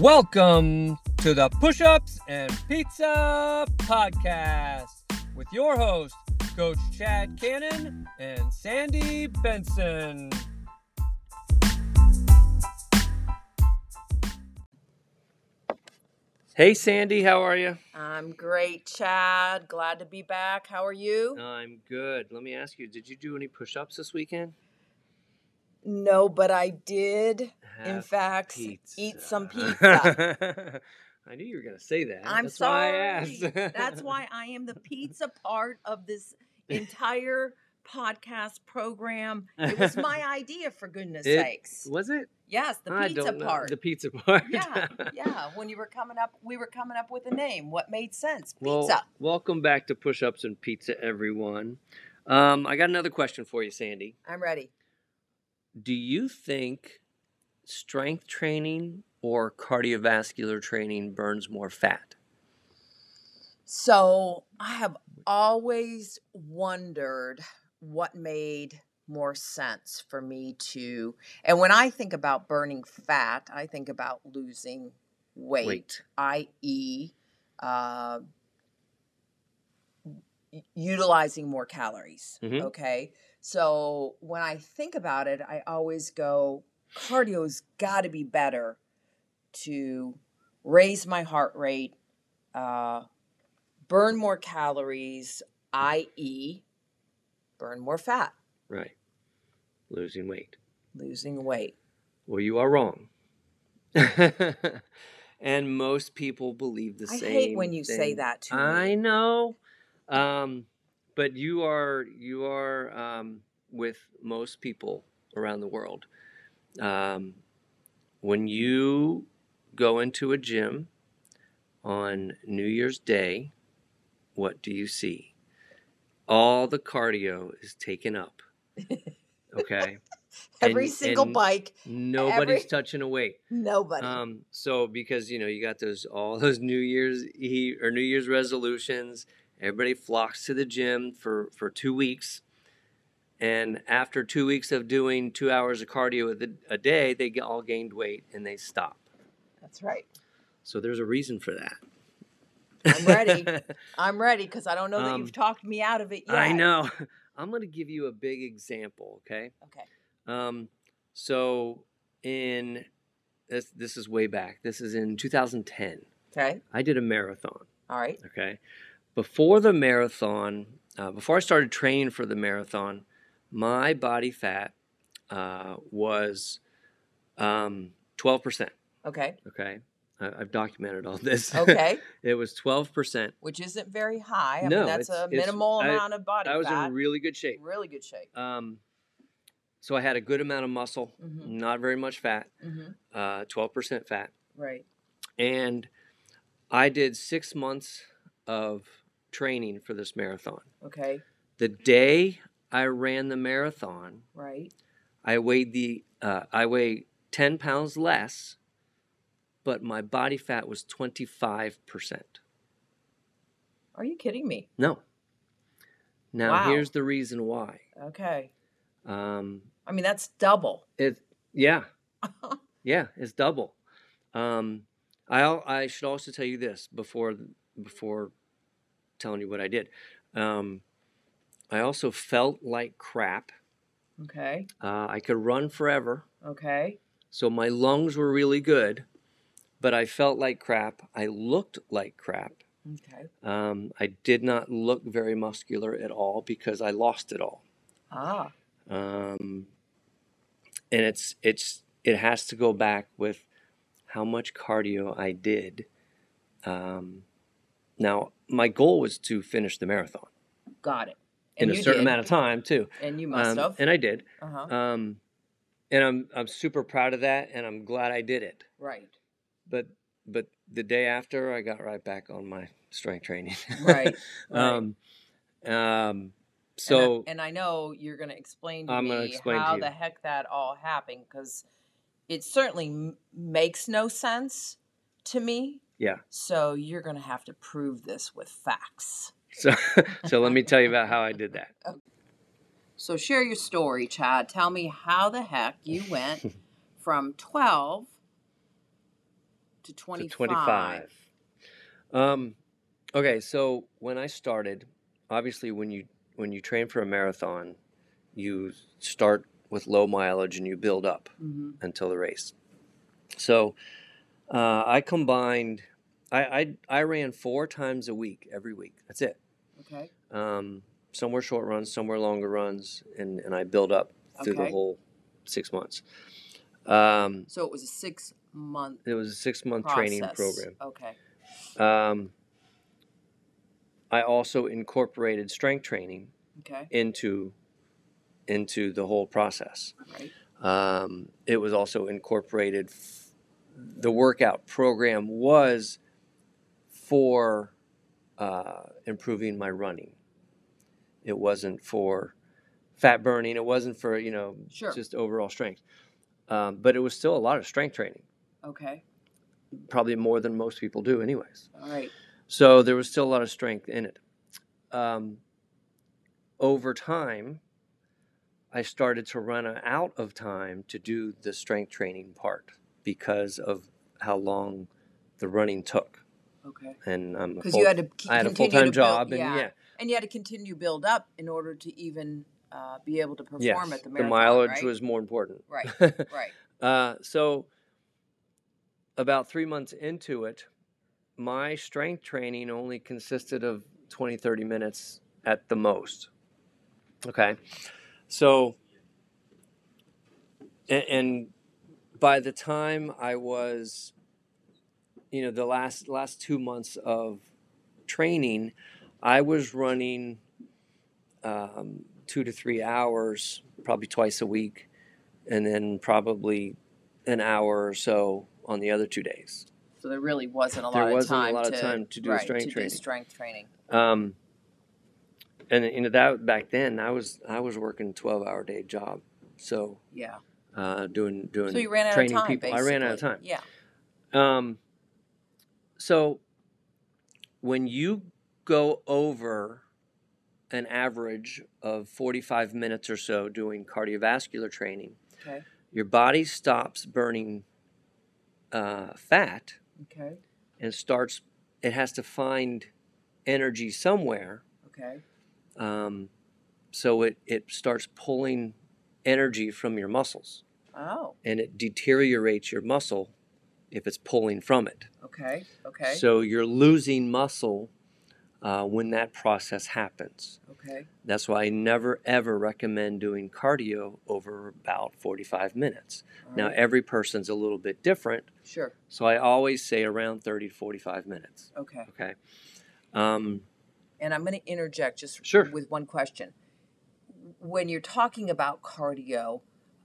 Welcome to the Push Ups and Pizza Podcast with your host, Coach Chad Cannon and Sandy Benson. Hey, Sandy, how are you? I'm great, Chad. Glad to be back. How are you? I'm good. Let me ask you, did you do any push ups this weekend? No, but I did, in fact, eat some pizza. I knew you were going to say that. I'm That's why sorry. asked. That's why I am the pizza part of this entire podcast program. It was my idea, for goodness It- sakes. Was it? Yes, the I pizza part. The pizza part. yeah, yeah. When you were coming up, we were coming up with a name. What made sense? Well, Pizza. welcome back to Push Ups and Pizza, everyone. Um, I got another question for you, Sandy. I'm ready. Do you think strength training or cardiovascular training burns more fat? So I have always wondered what made more sense for me to, and when I think about burning fat, I think about losing weight, Weight. i.e., uh, utilizing more calories. Mhm. Okay. So when I think about it, I always go, cardio's got to be better to raise my heart rate, uh, burn more calories, i.e., burn more fat, Right. Losing weight. losing weight. Well, you are wrong. and most people believe the I same. I hate when you say that to I me. know. Um, but you are you are um, with most people around the world. Um, when you go into a gym on New Year's Day, what do you see? All the cardio is taken up. Okay. Every And- single and bike, Nobody's Every- touching a weight. nobody. Um, so because you know you got those all those New Year's Eve or New Year's resolutions, everybody flocks to the gym for for two weeks, and after two weeks of doing two hours of cardio a, a day, they all gained weight and they stop. That's right. So there's a reason for that. I'm ready. I'm ready because I don't know that Um, you've talked me out of it yet. I know. I'm going to give you a big example. Okay. Okay. Um, so in this this is way back. This is in 2010. Okay. I did a marathon. All right. Okay. Before the marathon, uh, before I started training for the marathon, my body fat uh, was um, 12%. Okay. Okay. I, I've documented all this. Okay. it was 12%. Which isn't very high. I No, mean, that's a minimal I- amount of body fat. I was fat. in really good shape. really good shape. Um, so I had a good amount of muscle, Mhm. not very much fat, hmm uh, 12% fat. Right. And I did six months of training for this marathon. Okay. The day I ran the marathon, Right. I weighed the uh, I weighed ten pounds less, but my body fat was twenty five percent. Are you kidding me? No. Now Wow. here's the reason why. Okay. Um, I mean, that's double. it yeah, yeah, it's double. Um, I I should also tell you this before before telling you what I did. Um, I also felt like crap. Okay. Uh, I could run forever. Okay. So my lungs were really good, but I felt like crap. I looked like crap. Okay. Um, I did not look very muscular at all because I lost it all. Ah. Um, and it's it's it has to go back with how much cardio I did. Um, now my goal was to finish the marathon Got it. In And a you certain did. amount of time too. And you must Um, have. and I did. uh huh. Um, and I'm I'm super proud of that, and I'm glad I did it. right. but but the day after I got right back on my strength training. Right, right. um, um, And I- so and I, know you're going to explain to I'm me explain how you. the heck that all happened because it certainly m- makes no sense to me. yeah, So you're going to have to prove this with facts. So so let me tell you about how I did that. So share your story, Chad. Tell me how the heck you went from 12 to to 25. 25. Um, okay, so when I started, obviously when you when you train for a marathon, you start with low mileage and you build up hmm until the race. So uh, I combined. I, I I ran four times a week every week. That's it. Okay. Um, somewhere short runs, somewhere longer runs, and, and I build up through the whole six months. Um, So it was a six month it was a six month training program. Okay. Um, I also incorporated strength training Okay. into into the whole process. Right. Um, it was also incorporated. F- the workout program was for uh, improving my running. It wasn't for fat burning. It wasn't for you know Sure. just overall strength. Um, but it was still a lot of strength training, Okay. probably more than most people do, anyways. All right. So there was still a lot of strength in it. Um, over time, I started to run out of time to do the strength training part because of how long the running took. Okay. And I'm a Because you had to I had a full time to build- job, and yeah, and you had to continue build up in order to even uh, be able to perform yes, at the the mileage right? was more important. right. Right. Uh, so, about three months into it, my strength training only consisted of 20, 30 minutes at the most. Okay. So, and, and by the time I was, you know, the last last two months of training, I was running um, two to three hours, probably twice a week, and then probably an hour or so on the other two days. So there really wasn't a There lot wasn't a of time lot of to, time to do right, strength to training. Do strength training. Um, and you know that back then I was I was working twelve hour day job, so Yeah. uh, doing doing So you ran out of time. people. I ran out of time. Yeah. Um, so when you go over an average of 45 minutes or so doing cardiovascular training, Okay. your body stops burning uh, fat Okay. and starts, it has to find energy somewhere. Okay. Um, so it, it starts pulling energy from your muscles Oh. and it deteriorates your muscle if it's pulling from it. Okay. Okay. So you're losing muscle uh, when that process happens. okay. That's why I never ever recommend doing cardio over about 45 minutes. All Now, every person's a little bit different, Sure. so I always say around 30 to 45 minutes. Okay. Okay. Um, And I'm going to interject just Sure. with one question. When you're talking about cardio,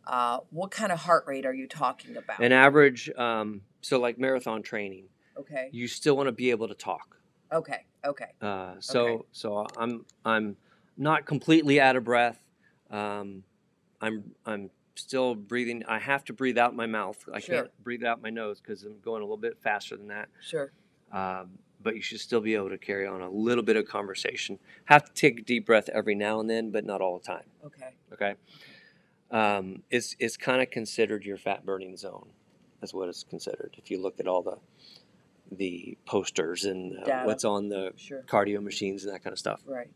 uh, what kind of heart rate are you talking about? an average, um, so like marathon training, okay. you still want to be able to talk. Okay. Okay. Uh, so Okay. so I'm I'm not completely out of breath. Um, I'm I'm still breathing. I have to breathe out my mouth. I Sure. can't breathe out my nose because I'm going a little bit faster than that. Sure. Um, but you should still be able to carry on a little bit of conversation. Have to take a deep breath every now and then, but not all the time. Okay. Okay. Um, it's it's kind of considered your fat burning zone. That's what it's considered. If you look at all the the posters and uh, Data. what's on the Sure. cardio machines and that kind of stuff. Right.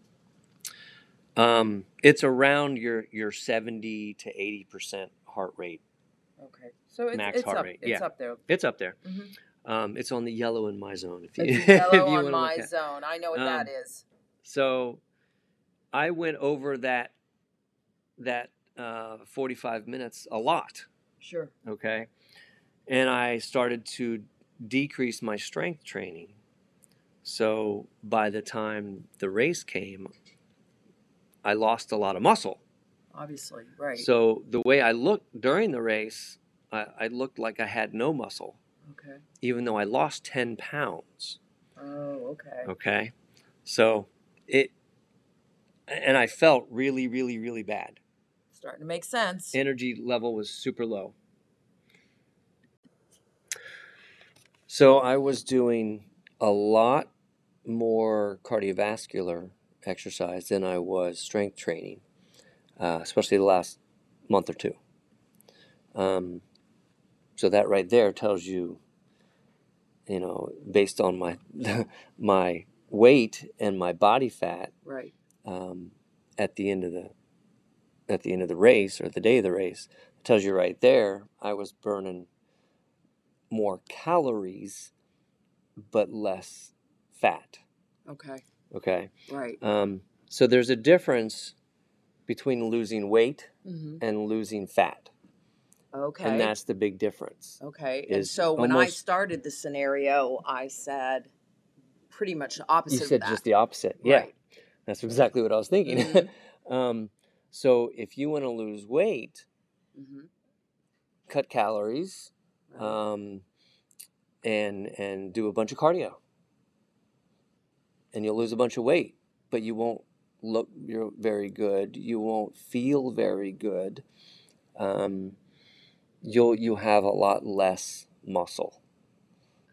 Um, it's around your your seventy to eighty percent heart rate. Okay. So it's, Max it's heart up. rate, It's yeah. up there. It's up there. Mhm. Um, it's on the yellow in my zone. If you, It's if yellow you on my at- zone. I know what Um, that is. So, I went over that that uh, forty five minutes a lot. Sure. Okay, and I started to decrease my strength training. So by the time the race came, I lost a lot of muscle. Obviously. Right. So the way I looked during the race, I, I looked like I had no muscle, okay. even though I lost 10 pounds. Oh, okay. Okay. So it, and I felt really, really, really bad. Starting to make sense. Energy level was super low. So I was doing a lot more cardiovascular exercise than I was strength training, uh, especially the last month or two. Um, so that right there tells you you know, based on my my weight and my body fat Right. um, at the end of the at the end of the race or the day of the race it tells you right there I was burning more calories but less fat. Okay. Okay, Right. um, so there's a difference between losing weight hmm and losing fat, Okay. and that's the big difference. okay. And so when I started the scenario, I said pretty much the opposite You said just the opposite. Yeah, Right. that's exactly what I was thinking. Mhm. um, so if you want to lose weight, hmm cut calories, um, and and do a bunch of cardio, and you'll lose a bunch of weight, but you won't look you're very good. You won't feel very good. Um, you'll you'll have a lot less muscle.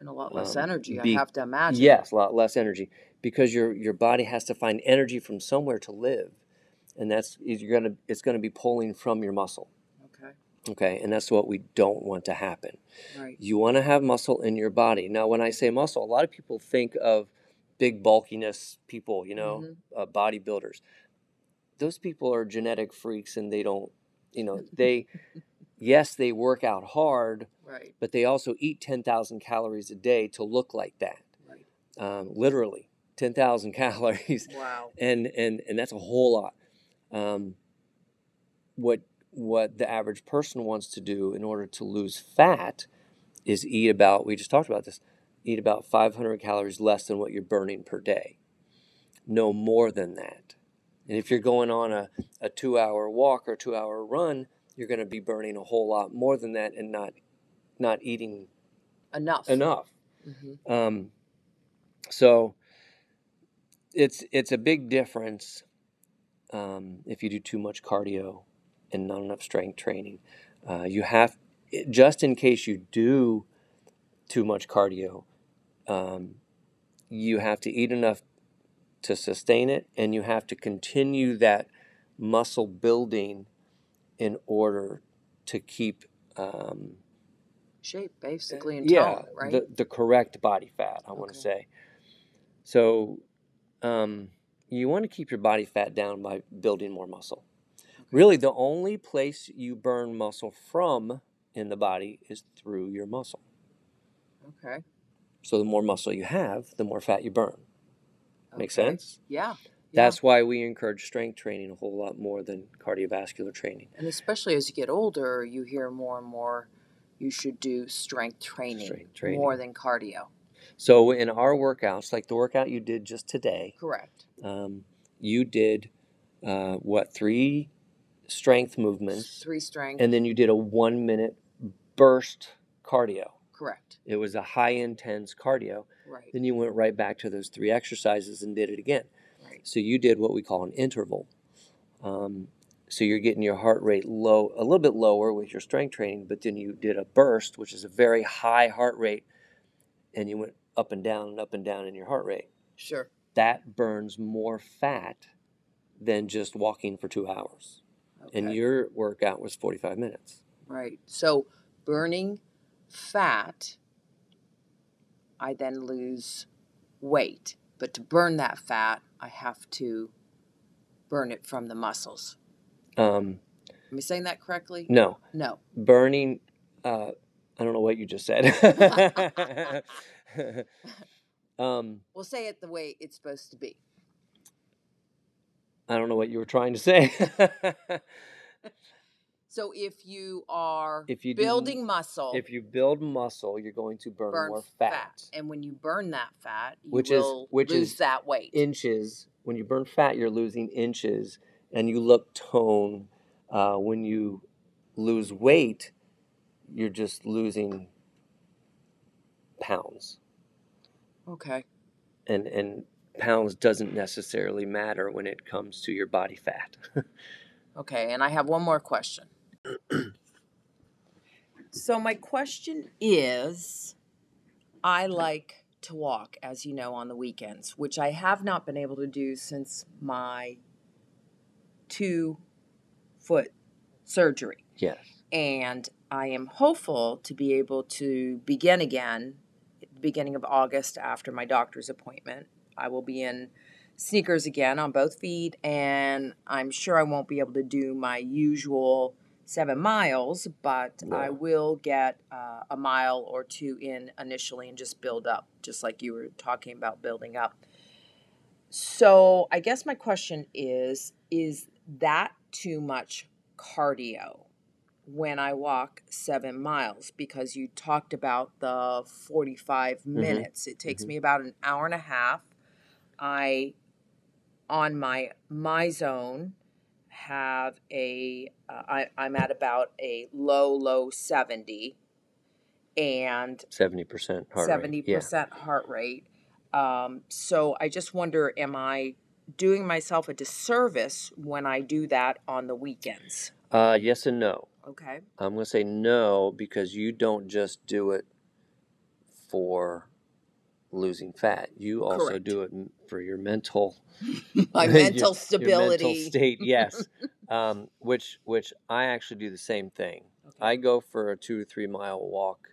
and a lot less um, energy, be- I have to imagine. Yes, a lot less energy because your your body has to find energy from somewhere to live, and that's you're gonna it's gonna be pulling from your muscle. Okay. And that's what we don't want to happen. Right. You want to have muscle in your body. Now, when I say muscle, a lot of people think of big bulkiness people, you know, Mhm. uh, bodybuilders. Those people are genetic freaks and they don't, you know, they, yes, they work out hard, Right. but they also eat 10,000 calories a day to look like that. Right. Um, literally, 10,000 calories Wow. and and and that's a whole lot. Um, what what the average person wants to do in order to lose fat is eat about. We just talked about this. Eat about 500 calories less than what you're burning per day. No more than that. And if you're going on a, a two hour walk or two hour run, you're going to be burning a whole lot more than that and not not eating Enough. enough. hmm Um, so it's it's a big difference um, if you do too much cardio and not enough strength training. Uh, you have just in case you do too much cardio, um, you have to eat enough to sustain it, and you have to continue that muscle building in order to keep um, Shape, basically, and yeah, tone, right? the, the correct body fat, I want to say. So, um, you want to keep your body fat down by building more muscle. Really, the only place you burn muscle from in the body is through your muscle. okay. So, the more muscle you have, the more fat you burn. Make okay. sense? Yeah. That's why we encourage strength training a whole lot more than cardiovascular training. And especially as you get older, you hear more and more you should do strength training, Strength training. more than cardio. So, in our workouts, like the workout you did just today, Correct. um, you did uh, what three strength movements Three strength. and then you did a one minute burst cardio correct. it was a high intense cardio Right. then you went right back to those three exercises and did it again Right. so you did what we call an interval um, so you're getting your heart rate low a little bit lower with your strength training but then you did a burst which is a very high heart rate and you went up and down and up and down in your heart rate Sure. that burns more fat than just walking for two hours. And your workout was 45 minutes. Right. So burning fat, I then lose weight. But to burn that fat, I have to burn it from the muscles. Um, Am I saying that correctly? no, No. burning, uh, I don't know what you just said. um, We'll say it the way it's supposed to be. I don't know what you were trying to say. So if you are If you do- building muscle, if you build muscle, you're going to burn, burn more fat. fat. and when you burn that fat, you Which is- which lose is that weight. Inches, when you burn fat, you're losing inches and you look tone. Uh, when you lose weight, you're just losing pounds. okay. And, and pounds doesn't necessarily matter when it comes to your body fat. Okay, and I have one more question. so my question is I like to walk as you know on the weekends, which I have not been able to do since my 2 foot surgery. yes. And I am hopeful to be able to begin again beginning of August after my doctor's appointment. I will be in sneakers again on both feet, and I'm sure I won't be able to do my usual seven miles, but I will get uh, a mile or two in initially and just build up, just like you were talking about building up. So I guess my question is is that too much cardio when I walk seven miles? Because you talked about the 45 minutes. It takes mhm. me about an hour and a half. I, on my my zone, have a uh, I, I'm at about a low low 70 and Seventy percent heart seventy. Yeah. percent heart rate. Um, so I just wonder, am I doing myself a disservice when I do that on the weekends? Uh, yes and no. Okay. I'm going to say no because you don't just do it for losing fat. You also Correct. do it for your mental My mental your stability. mental state. Yes, um, which which I actually do the same thing. Okay. I go for a two to three mile walk,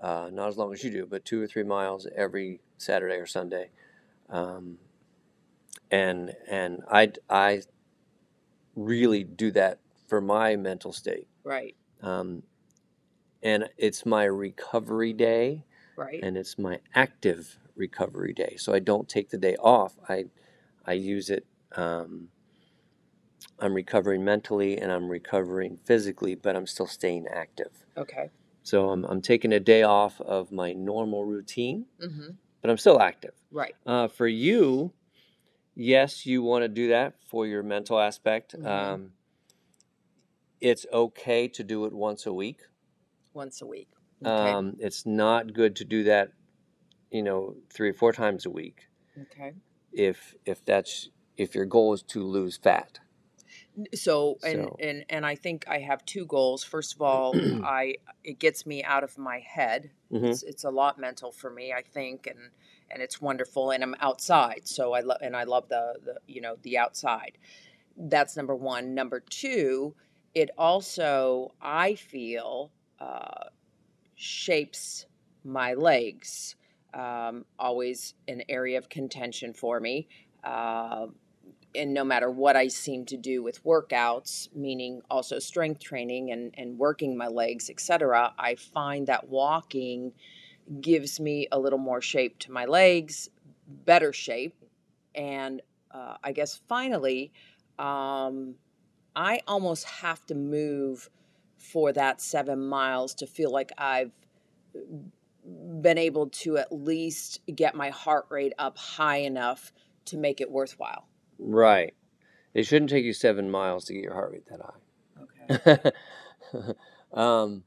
uh, not as long as you do, but two or three miles every Saturday or Sunday, um, and and I I really do that for my mental state, right. um, and it's my recovery day Right. and it's my active recovery day. So I don't take the day off. I I use it. Um, I'm recovering mentally and I'm recovering physically, but I'm still staying active. okay. So I'm, I'm taking a day off of my normal routine, Mm-hmm. but I'm still active. Right. Uh, for you, yes, you want to do that for your mental aspect. Mhm. Um, it's okay to do it once a week. Once a week. Okay. Um, it's not good to do that, you know, three or four times a week. okay. If if that's if your goal is to lose fat. So and So- and and I think I have two goals. First of all, I it gets me out of my head. Mhm. It's it's a lot mental for me, I think, and and it's wonderful. And I'm outside, so I love and I love the the you know the outside. That's number one. Number two, it also I feel uh, shapes my legs. Um, always an area of contention for me. Uh, and no matter what I seem to do with workouts, meaning also strength training and, and working my legs, etc., I find that walking gives me a little more shape to my legs, better shape. And uh, I guess finally, um, I almost have to move for that seven miles to feel like I've been able to at least get my heart rate up high enough to make it worthwhile. Right. It shouldn't take you seven miles to get your heart rate that Okay. high. um,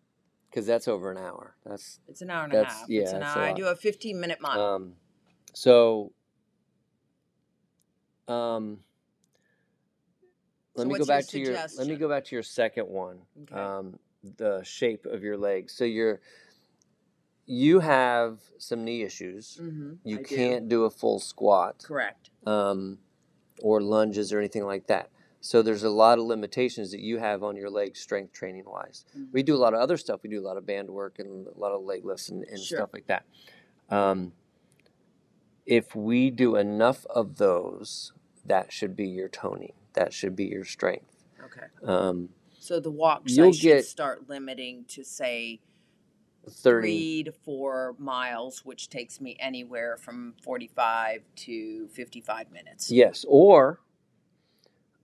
because that's over an hour. That's It's an hour and a half. yeah, it's an hour. I do a 15 minute mile. um, so um. Let So me go your back to your. Let me go back to your second one. Okay. Um, the shape of your legs. So you're. You have some knee issues. mm-hmm. You can't do a full squat. Correct. um, or lunges or anything like that. So there's a lot of limitations that you have on your legs strength training wise. Mhm. We do a lot of other stuff. We do a lot of band work and a lot of leg lifts and, and Sure. stuff like that. Um, if we do enough of those, that should be your toning. That should be your strength. Okay. Um, So the walks You'll should get- start limiting to say 30. three to four miles, which takes me anywhere from 45 to 55 minutes. Yes, or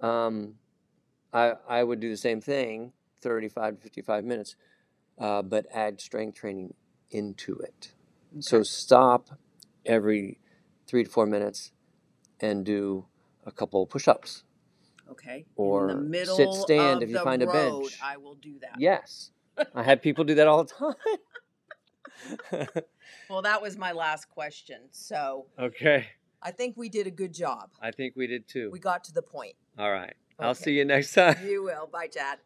um, I I would do the same thing, thirty-five to fifty-five minutes, uh, but add strength training into it. So stop every three to four minutes and do a couple push-ups. Okay. or in the middle sit stand of if you the find a bench. I will do that. Yes, I have people do that all the time. Well, that was my last question. So okay, I think we did a good job. I think we did too. We got to the point. All right, I'll see you next time. You will. Bye, Chad.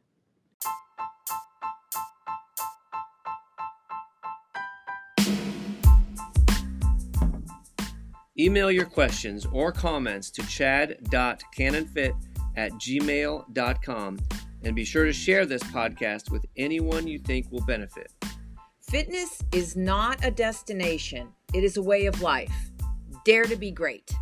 Email your questions or comments to chad.canonfit at gmail.com and be sure to share this podcast with anyone you think will benefit. Fitness is not a destination, It is a way of life. Dare to be great.